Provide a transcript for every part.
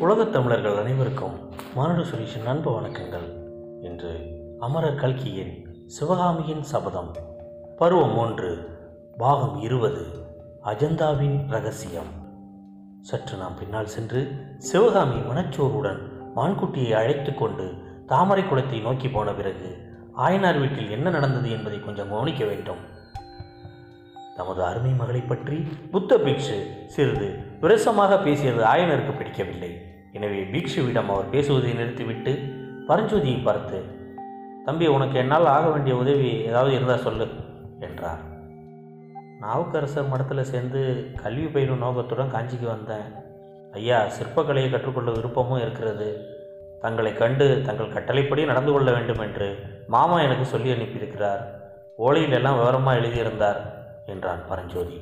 உலகத் தமிழர்கள் அனைவருக்கும் மானுட சுரேஷின் அன்பு வணக்கங்கள். இன்று அமரர் கல்கியின் சிவகாமியின் சபதம். பருவம் ஒன்று பாகம் இருபது அஜந்தாவின் ரகசியம். சற்று நாம் பின்னால் சென்று சிவகாமி மனச்சோருடன் மான்குட்டியை அழைத்து கொண்டு தாமரை குளத்தை நோக்கி போன பிறகு ஆயனார் வீட்டில் என்ன நடந்தது என்பதை கொஞ்சம் கவனிக்க வேண்டும். தமது அருமை மகளை பற்றி புத்த பிக்ஷு சிறிது விரசமாக பேசியது ஆயனருக்கு பிடிக்கவில்லை. எனவே பிக்ஷுவிடம் அவர் பேசுவதை நிறுத்திவிட்டு பரஞ்சோதியை பார்த்து தம்பி உனக்கு என்னால் ஆக வேண்டிய உதவி ஏதாவது இருந்தால் சொல்லு என்றார். நாவுக்கரசர் மடத்தில் சேர்ந்து கல்வி பயிலும் நோக்கத்துடன் காஞ்சிக்கு வந்தேன். ஐயா சிற்பக்கலையை கற்றுக்கொள்ள விருப்பமும் இருக்கிறது. தங்களை கண்டு தங்கள் கட்டளைப்படி நடந்து கொள்ள வேண்டும் என்று மாமா எனக்கு சொல்லி அனுப்பியிருக்கிறார். ஓலையிலெல்லாம் விவரமாக எழுதியிருந்தார் என்றான் பரஞ்சோதி.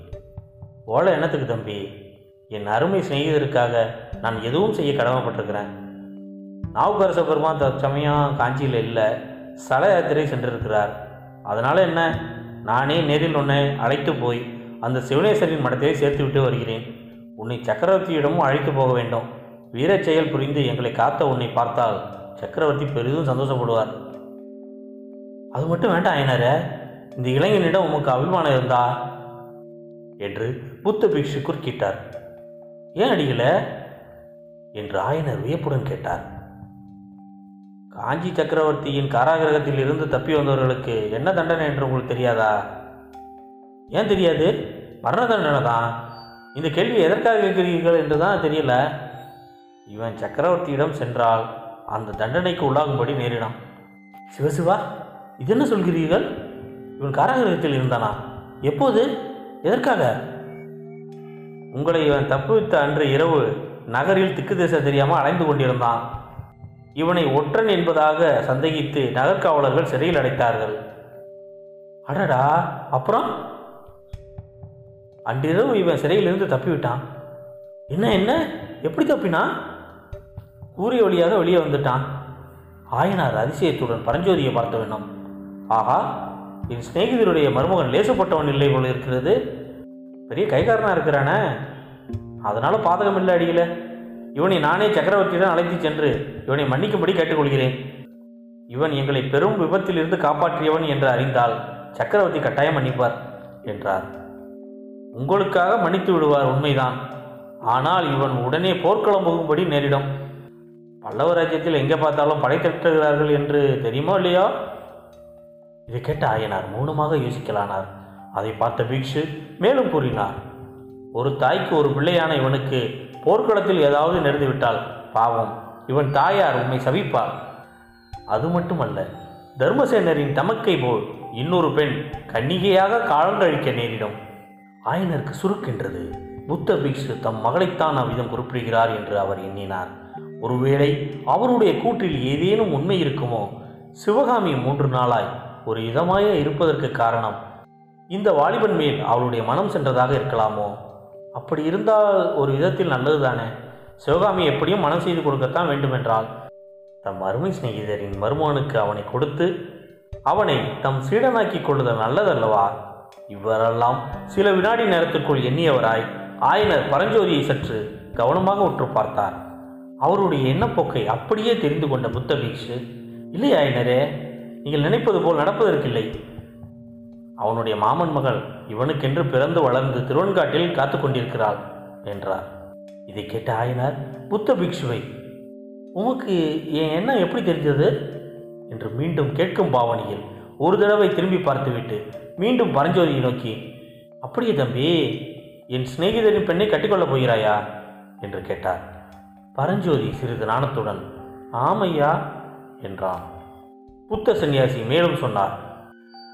ஓலை என்னத்துக்கு தம்பி? என் அருமை சிநேகிதருக்காக நான் எதுவும் செய்ய கடமைப்பட்டிருக்கிறேன். நாவுக்கரச பெருமான் தற்சமயம் காஞ்சியில் இல்லை ஸ்தல யாத்திரை சென்றிருக்கிறார். அதனால் என்ன? நானே நேரில் உன்னை அழைத்து போய் அந்த சிவனேஸ்வரின் மடத்தை சேர்த்து விட்டு வருகிறேன். உன்னை சக்கரவர்த்தியிடமும் அழைத்து போக வேண்டும். வீரச் செயல் புரிந்து எங்களை காத்த உன்னை பார்த்தால் சக்கரவர்த்தி பெரிதும் சந்தோஷப்படுவார். அது மட்டும் வேண்டாம் ஐயனாரே. இந்த இளைஞனிடம் உமக்கு அபிமானம் இருந்தா? என்று புத்த பிக்ஷு குறுக்கிட்டார் ஏன் அடிக்கல? என்று ஆயனர் வியப்புடன் கேட்டார். காஞ்சி சக்கரவர்த்தியின் காராகிரகத்தில் இருந்து தப்பி வந்தவர்களுக்கு என்ன தண்டனை என்று உங்களுக்கு தெரியாதா? ஏன் தெரியாது? மரண தண்டனை தான். இந்த கேள்வி எதற்காக கேட்கிறீர்கள் என்று தான் தெரியல. இவன் சக்கரவர்த்தியிடம் சென்றால் அந்த தண்டனைக்கு உள்ளாகும்படி நேரிடும். சிவசிவா இது என்ன சொல்கிறீர்கள்? இவன் காராகிரகத்தில் இருந்தானா? எப்போது? எதற்காக? உங்களை இவன் தப்புவித்த அன்று இரவு நகரில் திக்கு திசை தெரியாமல் அலைந்து கொண்டிருந்தான். இவனை ஒற்றன் என்பதாக சந்தேகித்து நகர்காவலர்கள் சிறையில் அடைத்தார்கள். அடடா அப்புறம்? அன்றிரவு இவன் சிறையிலிருந்து தப்பிவிட்டான். என்ன என்ன? எப்படி தப்பினான்? கூறிய வழியாக வெளியே வந்துட்டான். ஆயனார் அதிசயத்துடன் பரஞ்சோதியை பார்த்த வேணும் ஆஹா என் சிநேகிதருடைய மருமகன் லேசப்பட்டவன் இல்லை போல இருக்கிறது. பெரிய கைகாரனா இருக்கிறானே. அதனால பாதகம் இல்லை அடிக்கல இவனை நானே சக்கரவர்த்தியிடம் அழைத்து சென்று இவனை மன்னிக்கும்படி கேட்டுக்கொள்கிறேன். இவன் எங்களை பெரும் விபத்திலிருந்து காப்பாற்றியவன் என்று அறிந்தால் சக்கரவர்த்தி கட்டாயம் மன்னிப்பார் என்றார். உங்களுக்காக மன்னித்து விடுவார் உண்மைதான். ஆனால் இவன் உடனே போர்க்களம் போகும்படி நேரிடும். பல்லவ ராஜ்யத்தில் எங்கே பார்த்தாலும் படை திரட்டுகிறார்கள் என்று தெரியுமோ இல்லையா? இதை கேட்ட ஆயனார் மௌனமாக யோசிக்கலானார். அதை பார்த்த பீக்ஷு மேலும் கூறினார் ஒரு தாய்க்கு ஒரு பிள்ளையான இவனுக்கு போர்க்களத்தில் ஏதாவது நேர்ந்துவிட்டால் பாவம். இவன் தாயார் உண்மை சவிப்பார் அது மட்டுமல்ல தர்மசேனரின் தமக்கை போல் இன்னொரு பெண் கன்னிகையாக காலங்கழிக்க நேரிடும். ஆயனருக்கு சுருக்கின்றது புத்த பிக்ஷு தம் மகளைத்தான் அவ்விதம் குறிப்பிடுகிறார் என்று அவர் எண்ணினார். ஒருவேளை அவருடைய கூற்றில் ஏதேனும் உண்மை இருக்குமோ? சிவகாமி மூன்று நாளாய் ஒரு இதமாய இருப்பதற்கு காரணம் இந்த வாலிபன் மேல் அவளுடைய மனம் சென்றதாக இருக்கலாமோ? அப்படி இருந்தால் ஒரு விதத்தில் நல்லது தானே சிவகாமி எப்படியும் மனம் செய்து கொடுக்கத்தான் வேண்டுமென்றால் தம் அருமை சிநேகிதரின் மருமகனுக்கு அவனை கொடுத்து அவனை தம் சீடனாக்கி கொள்ளுதல் நல்லதல்லவா? இவரெல்லாம் சில வினாடி நேரத்திற்குள் எண்ணியவராய் ஆயனர் பரஞ்சோதியை சற்று கவனமாக உற்று பார்த்தார். அவருடைய எண்ணப்போக்கை அப்படியே தெரிந்து கொண்ட புத்த பீக்ஷு இல்லை ஆயனரே நீங்கள் நினைப்பது போல் நடப்பதற்கில்லை. அவனுடைய மாமன் மகள் இவனுக்கென்று பிறந்து வளர்ந்து திருவன்காட்டில் காத்து கொண்டிருக்கிறாள் என்றார். இதை கேட்ட ஆயனார் புத்த பிக்ஷுவை உமக்கு என் எண்ணம் எப்படி தெரிஞ்சது என்று மீண்டும் கேட்கும் பாவனையில் ஒரு தடவை திரும்பி பார்த்துவிட்டு மீண்டும் பரஞ்சோதியை நோக்கி அப்படியே தம்பி என் சிநேகிதரின் பெண்ணை கட்டிக்கொள்ளப் போகிறாயா? என்று கேட்டார். பரஞ்சோதி சிறிது நாணத்துடன் ஆமையா என்றான். புத்த சந்நியாசி மேலும் சொன்னார்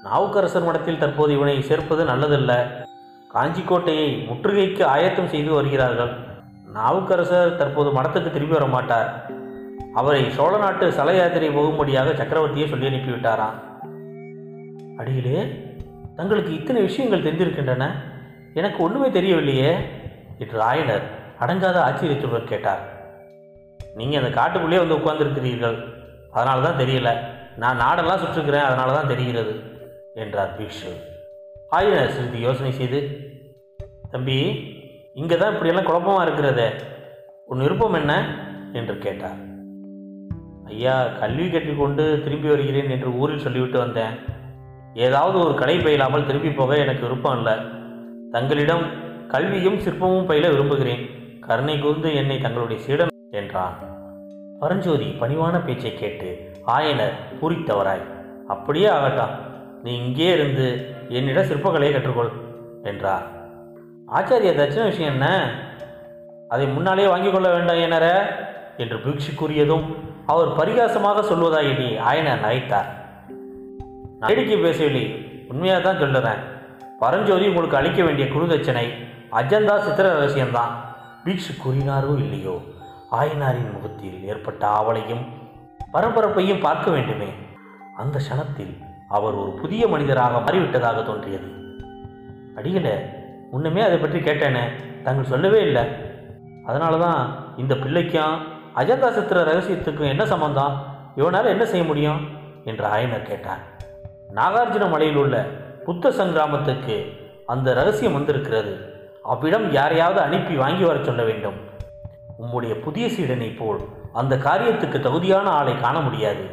நாவுக்கரசர் மடத்தில் தற்போது இவனை சேர்ப்பது நல்லதல்ல. காஞ்சி கோட்டையை முற்றுகைக்கு ஆயத்தம் செய்து வருகிறார்கள். நாவுக்கரசர் தற்போது மடத்துக்கு திரும்பி வர மாட்டார் அவரை சோழ நாட்டு சல யாத்திரை போகும்படியாக சக்கரவர்த்தியை சொல்லி அனுப்பிவிட்டாராம். அடியிலே தங்களுக்கு இத்தனை விஷயங்கள் தெரிந்திருக்கின்றன. எனக்கு ஒன்றுமே தெரியவில்லையே என்று ஆயனர் அடங்காத ஆச்சரியத்துடன் கேட்டார். நீங்கள் அந்த காட்டுக்குள்ளேயே வந்து உட்கார்ந்துருக்கிறீர்கள். அதனால தான் தெரியல. நான் நாடெல்லாம் சுற்றுக்கிறேன் அதனால தான் தெரிகிறது. என்றார் பீஷு ஆயனர் சிறிது யோசனை செய்து தம்பி இங்கே தான் இப்படியெல்லாம் குழப்பமாக இருக்கிறதே. உன் விருப்பம் என்ன? என்று கேட்டார். ஐயா கல்வி கற்றுக்கொண்டு திரும்பி வருகிறேன் என்று ஊரில் சொல்லிவிட்டு வந்தேன். ஏதாவது ஒரு கடை பயிலாமல் திரும்பி போக எனக்கு விருப்பம் இல்லை. தங்களிடம் கல்வியும் சிற்பமும் பயில விரும்புகிறேன். கருணை கூர்ந்து என்னை தங்களுடைய சீடன் என்றான். பரஞ்சோதி பணிவான பேச்சை கேட்டு ஆயனர் பூரித்தவராய் அப்படியே ஆகட்டான் நீ இங்கே இருந்து என்னிடம் சிற்பக்கலையை கற்றுக்கொள் என்றார். ஆச்சாரிய தட்சிண விஷயம் என்ன? அதை முன்னாலே வாங்கிக் கொள்ள வேண்டாம் எனர என்று பிக்ஷு கூறியதும் அவர் பரிகாசமாக சொல்வதாய் எண்ணி ஆயனர் நகைத்தார். நடிக்கை பேசவில்லை உண்மையாக தான் சொல்லுறேன் பரஞ்சோதி உங்களுக்கு அளிக்க வேண்டிய குருதட்சணை அஜந்தா சித்திர ரகசியம்தான். பீக்ஷு கூறினாரோ இல்லையோ? ஆயனாரின் முகத்தில் ஏற்பட்ட ஆவலையும் பரபரப்பையும் பார்க்க வேண்டுமே. அந்த க்ஷணத்தில் அவர் ஒரு புதிய மனிதராக மாறிவிட்டதாக தோன்றியது. அடிகளே முன்னமே அதை பற்றி கேட்டேனே தாங்கள் சொல்லவே இல்லை. அதனால தான் இந்த பிள்ளைக்கும் அஜந்தா சித்திர ரகசியத்துக்கும் என்ன சம்பந்தம்? இவனால் என்ன செய்ய முடியும்? என்று ஆயனர் கேட்டார். நாகார்ஜுன மலையில் உள்ள புத்த சங்கிராமத்துக்கு அந்த ரகசியம் வந்திருக்கிறது. அவ்விடம் யாரையாவது அனுப்பி வாங்கி வரச் சொல்ல வேண்டும். உம்முடைய புதிய சீடனைப் போல் அந்த காரியத்துக்கு தகுதியான ஆளை காண முடியாது.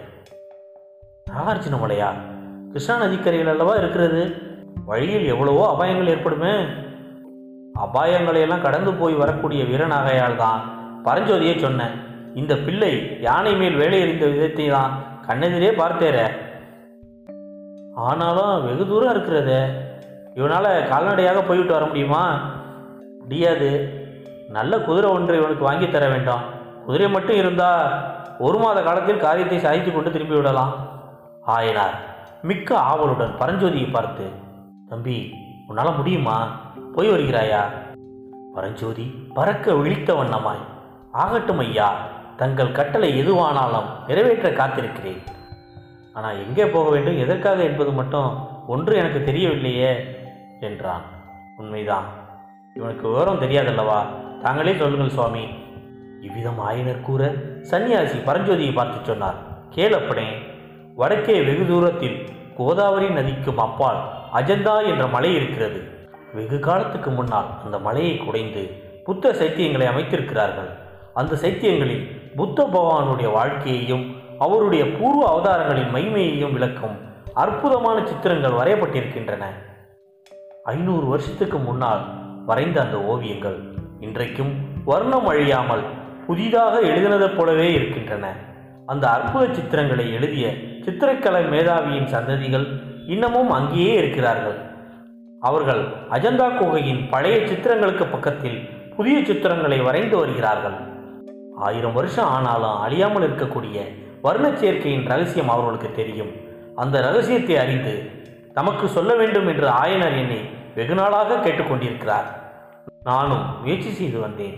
நாகார்ஜுன மலையா? கிருஷ்ணா நதிக்கரையில் அல்லவா இருக்கிறது? வழியில் எவ்வளவோ அபாயங்கள் ஏற்படுமே. அபாயங்களையெல்லாம் கடந்து போய் வரக்கூடிய வீரனாகையால் தான் பரஞ்சோதியை சொன்னேன். இந்த பிள்ளை யானை மேல் வேலை எறிந்த விதத்தை தான் கண்ணெதிரே பார்த்தேரே. ஆனாலும் வெகு தூரம் இருக்கிறதே. இவனால் கால்நடையாக போய்விட்டு வர முடியுமா? முடியாது. நல்ல குதிரை ஒன்றை இவனுக்கு வாங்கி தர வேண்டாம். குதிரை மட்டும் இருந்தால் ஒரு மாத காலத்தில் காரியத்தை சாதித்து கொண்டு திரும்பி விடலாம். ஆயினார். மிக்க ஆவலுடன் பரஞ்சோதியை பார்த்து தம்பி உன்னால் முடியுமா? போய் வருகிறாயா? பரஞ்சோதி பறக்க விழித்த வண்ணமாய் ஆகட்டும் ஐயா தங்கள் கட்டளை எதுவானாலும் நிறைவேற்ற காத்திருக்கிறேன். ஆனால் எங்கே போக வேண்டும் எதற்காக என்பது மட்டும் ஒன்று எனக்கு தெரியவில்லையே என்றான். உண்மைதான். இவனுக்கு விவரம் தெரியாதல்லவா? தாங்களே சொல்லுங்கள் சுவாமி. இவ்விதம் ஆயினர் கூற சன்னியாசி பரஞ்சோதியை பார்த்து சொன்னார். கேளப்பனே வடக்கே வெகு தூரத்தில் கோதாவரி நதிக்கும் அப்பால் அஜந்தா என்ற மலை இருக்கிறது. வெகு காலத்துக்கு முன்னால் அந்த மலையை குடைந்து புத்த சைத்தியங்களை அமைத்திருக்கிறார்கள். அந்த சைத்தியங்களில் புத்த பகவானுடைய வாழ்க்கையையும் அவருடைய பூர்வ அவதாரங்களின் மகிமையையும் விளக்கும் அற்புதமான சித்திரங்கள் வரையப்பட்டிருக்கின்றன. ஐநூறு வருஷத்துக்கு முன்னால் வரைந்த அந்த ஓவியங்கள் இன்றைக்கும் வர்ணம் அழியாமல் புதிதாக எழுதினதைப் போலவே இருக்கின்றன. அந்த அற்புத சித்திரங்களை எழுதிய சித்திரக்கலை மேதாவியின் சந்ததிகள் இன்னமும் அங்கேயே இருக்கிறார்கள். அவர்கள் அஜந்தா குகையின் பழைய சித்திரங்களுக்கு பக்கத்தில் புதிய சித்திரங்களை வரைந்து வருகிறார்கள். ஆயிரம் வருஷம் ஆனாலும் அழியாமல் இருக்கக்கூடிய வர்ண சேர்க்கையின் ரகசியம் அவர்களுக்கு தெரியும். அந்த ரகசியத்தை அறிந்து தமக்கு சொல்ல வேண்டும் என்று ஆயனர் என்னை வெகு நாளாக கேட்டுக்கொண்டிருக்கிறார். நானும் முயற்சி செய்து வந்தேன்.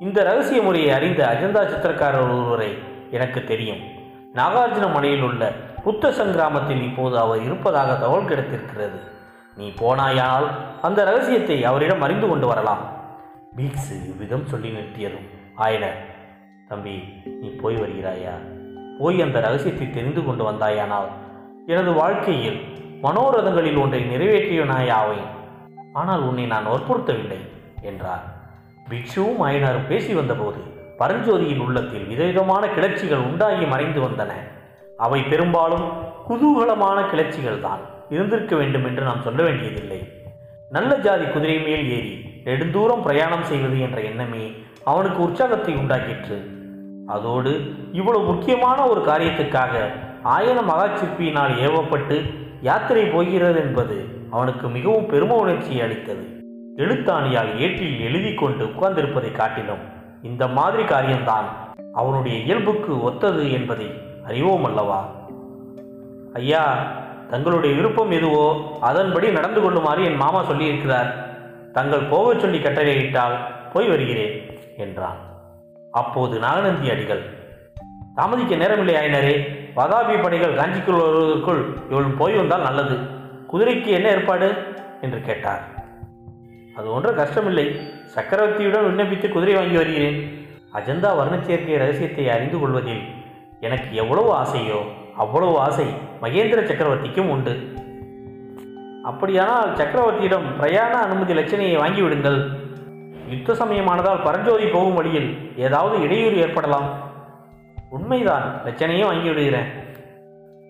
இந்த ரகசிய முறையை அறிந்த அஜந்தா சித்திரக்காரர் ஒருவரை எனக்கு தெரியும். நாகார்ஜுனமலையில் உள்ள புத்த சங்கிராமத்தில் இப்போது அவர் இருப்பதாக தகவல் கிடைத்திருக்கிறது. நீ போனாயால் அந்த ரகசியத்தை அவரிடம் அறிந்து கொண்டு வரலாம். பீக்ஸ் இவ்விதம் சொல்லி நிறுத்தியதும் ஆயனர் தம்பி நீ போய் வருகிறாயா? போய் அந்த ரகசியத்தை தெரிந்து கொண்டு வந்தாயானால் எனது வாழ்க்கையில் மனோரதங்களில் ஒன்றை நிறைவேற்றியவனாயாவேன் ஆனால் உன்னை நான் வற்புறுத்தவில்லை என்றார். பிக்ஷுவும் ஆயனாரும் பேசி வந்தபோது பரஞ்சோதியின் உள்ளத்தில் விதவிதமான கிளர்ச்சிகள் உண்டாகி மறைந்து வந்தன. அவை பெரும்பாலும் குதூகலமான கிளர்ச்சிகள் தான் இருந்திருக்க வேண்டும் என்று நாம் சொல்ல வேண்டியதில்லை. நல்ல ஜாதி குதிரை மேல் ஏறி நெடுந்தூரம் பிரயாணம் செய்வது என்ற எண்ணமே அவனுக்கு உற்சாகத்தை உண்டாக்கிற்று. அதோடு இவ்வளவு முக்கியமான ஒரு காரியத்துக்காக ஆயன மகாச்சிற்பியினால் ஏவப்பட்டு யாத்திரை போகிறது என்பது அவனுக்கு மிகவும் பெரும உணர்ச்சியை அளித்தது. எழுத்தாணியால் ஏற்றில் எழுதி கொண்டு உட்கார்ந்திருப்பதை காட்டிலும் இந்த மாதிரி காரியம்தான் அவனுடைய இயல்புக்கு ஒத்தது என்பதை அறிவோம் அல்லவா? ஐயா தங்களுடைய விருப்பம் எதுவோ அதன்படி நடந்து கொள்ளுமாறு என் மாமா சொல்லியிருக்கிறார். தங்கள் போகச் சொல்லி கட்டளையிட்டால் போய் வருகிறேன் என்றான். அப்போது நாகநந்தி அடிகள் தாமதிக்க நேரமில்லை ஆயினரே வதாபி படைகள் காஞ்சிக்குள் வருவதற்குள் இவள் போய் வந்தால் நல்லது. குதிரைக்கு என்ன ஏற்பாடு? என்று கேட்டார். அது ஒன்றும் கஷ்டமில்லை. சக்கரவர்த்தியுடன் விண்ணப்பித்து குதிரை வாங்கி வருகிறேன். அஜந்தா வர்ணச்சேர்க்கை ரகசியத்தை அறிந்து கொள்வதில் எனக்கு எவ்வளவு ஆசையோ அவ்வளவு ஆசை மகேந்திர சக்கரவர்த்திக்கும் உண்டு. அப்படியானால் சக்கரவர்த்தியிடம் பிரயாண அனுமதி லட்சணையை வாங்கிவிடுங்கள் யுத்த சமயமானதால் பரஞ்சோதி போகும் வழியில் ஏதாவது இடையூறு ஏற்படலாம். உண்மைதான் லட்சணையும் வாங்கி விடுகிறேன்.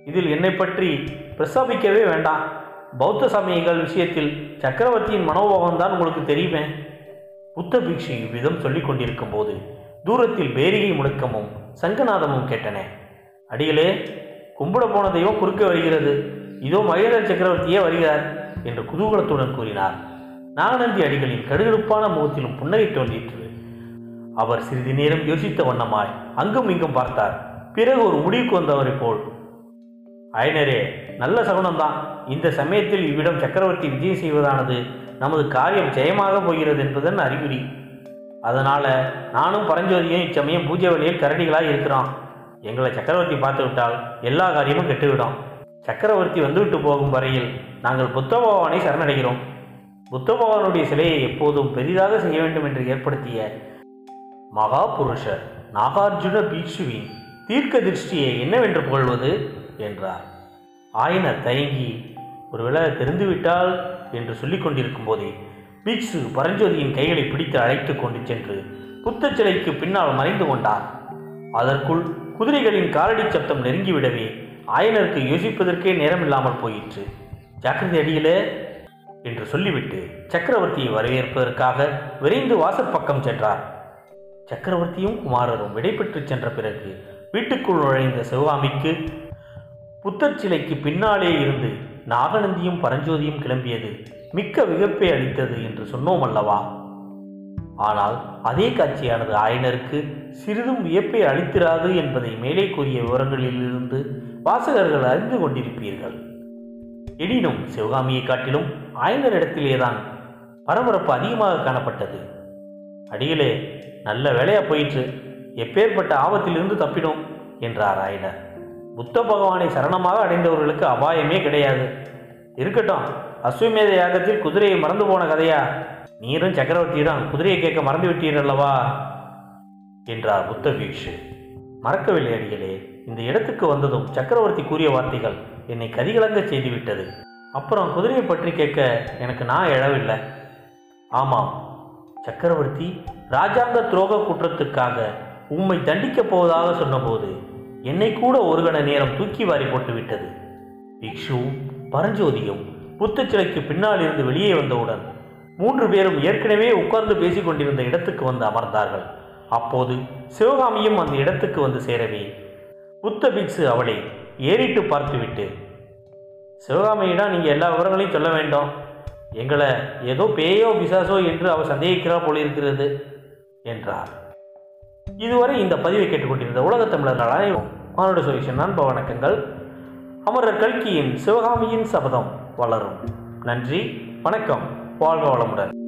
இதில் என்னை பற்றி பிரஸ்தாபிக்கவே வேண்டாம். பௌத்த சமயங்கள் விஷயத்தில் சக்கரவர்த்தியின் மனோபாவம் தான் உங்களுக்கு தெரியுமே. புத்த பிக்ஷு இவ்விதம் சொல்லிக் கொண்டிருக்கும் போது தூரத்தில் பேரிகை முழக்கமும் சங்கநாதமும் கேட்டன. அடிகளே கும்பிட போன தெய்வம் குறுக்க வருகிறது. இதோ மகேந்திர சக்கரவர்த்தியே வருகிறார் என்று குதூகலத்துடன் கூறினார். நாகநந்தி அடிகளின் கடுகடுப்பான முகத்திலும் புன்னகை தோன்றிற்று. அவர் சிறிது நேரம் யோசித்த வண்ணமாய் அங்கும் இங்கும் பார்த்தார். பிறகு ஒரு முடிவுக்கு வந்தவரை போல் அயனரே நல்ல சகுனம்தான். இந்த சமயத்தில் இவ்விடம் சக்கரவர்த்தி விஜயம் செய்வதானது? நமது காரியம் ஜெயமாக போகிறது என்பதன் அறிகுறி. அதனால நானும் பரஞ்சோதியும் இச்சமயம் பூஜை வழியில் கரடிகளாக இருக்கிறோம். எங்களை சக்கரவர்த்தி பார்த்து விட்டால் எல்லா காரியமும் கெட்டுவிடும். சக்கரவர்த்தி வந்துவிட்டு போகும் வரையில் நாங்கள் புத்த பகவானை சரணடைகிறோம். புத்த பகவானுடைய சிலையை எப்போதும் பெரிதாக செய்ய வேண்டும் என்று ஏற்படுத்திய மகா புருஷர் நாகார்ஜுன பீக்ஷுவின் தீர்க்க திருஷ்டியை என்னவென்று புகழ்வது? என்றார். ஆயினர் தயங்கி ஒருவேளை தெரிந்துவிட்டால் என்று சொல்லிக் கொண்டிருக்கும் போதே பீக்ஷு பரஞ்சோதியின் கைகளை பிடித்து அழைத்து கொண்டு சென்று புத்த சிலைக்கு பின்னால் மறைந்து கொண்டார். அதற்குள் குதிரைகளின் காலடி சப்தம் நெருங்கிவிடவே ஆயனருக்கு யோசிப்பதற்கே நேரமில்லாமல் போயிற்று. ஜாக்கிரதை அடியிலே என்று சொல்லிவிட்டு சக்கரவர்த்தியை வரவேற்பதற்காக விரைந்து வாசற்பக்கம் சென்றார். சக்கரவர்த்தியும் குமாரரும் விடைபெற்று சென்ற பிறகு வீட்டுக்குள் நுழைந்த சிவகாமிக்கு புத்தர் சிலைக்கு பின்னாலே இருந்து நாகநந்தியும் பரஞ்சோதியும் கிளம்பியது. மிக்க விகப்பை அளித்தது என்று சொன்னோம் அல்லவா? ஆனால் அதே காட்சியானது ஆயனருக்கு சிறிதும் வியப்பை அளித்திராது என்பதை மேலே கூறிய விவரங்களிலிருந்து வாசகர்கள் அறிந்து கொண்டிருப்பீர்கள். எனினும் சிவகாமியை காட்டிலும் ஆயனரிடத்திலேதான் பரபரப்பு அதிகமாக காணப்பட்டது. அடியிலே நல்ல வேலையா போயிற்று. எப்பேற்பட்ட ஆபத்திலிருந்து தப்பினோம் என்றார் ஆயனர். புத்த பகவானை சரணமாக அடைந்தவர்களுக்கு அபாயமே கிடையாது. இருக்கட்டும் அஸ்வமேத யாகத்தில் குதிரையை மறந்து போன கதையா? நீரும் சக்கரவர்த்தியிடம் குதிரையை கேட்க மறந்து விட்டீரல்லவா? என்றார் புத்த பீக்ஷு. மறக்கவில்லை அடிகளே இந்த இடத்துக்கு வந்ததும் சக்கரவர்த்தி கூறிய வார்த்தைகள் என்னை கதிகலங்க செய்துவிட்டது. அப்புறம் குதிரையை பற்றி கேட்க எனக்கு நான் எழவில்லை. ஆமாம் சக்கரவர்த்தி ராஜாங்க துரோக குற்றத்துக்காக உம்மை தண்டிக்கப் போவதாக சொன்னபோது என்னை கூட ஒரு கண நேரம் தூக்கி வாரி போட்டு விட்டது பிக்ஷுவும் பரஞ்சோதியும் புத்தச் சிலைக்கு பின்னால் இருந்து வெளியே வந்தவுடன் மூன்று பேரும் ஏற்கனவே உட்கார்ந்து பேசிக் கொண்டிருந்த இடத்துக்கு வந்து அமர்ந்தார்கள். அப்போது சிவகாமியும் அந்த இடத்துக்கு வந்து சேரவே புத்த பிக்ஷு அவளை ஏறிட்டு பார்த்துவிட்டு சிவகாமியிடம் நீங்கள் எல்லா விவரங்களையும் சொல்ல வேண்டும். எங்களை ஏதோ பேயோ பிசாசோ என்று அவர் சந்தேகிக்கிறா போல இருக்கிறது என்றார். இதுவரை இந்த பதிவை கேட்டுக்கொண்டிருந்த உலகத் தமிழர்கள் அனைவரும் மானுட சுரேஷன் நண்ப வணக்கங்கள். அமரர் கல்கியின் சிவகாமியின் சபதம் வளரும். நன்றி வணக்கம் வாழ்க வளமுடன்.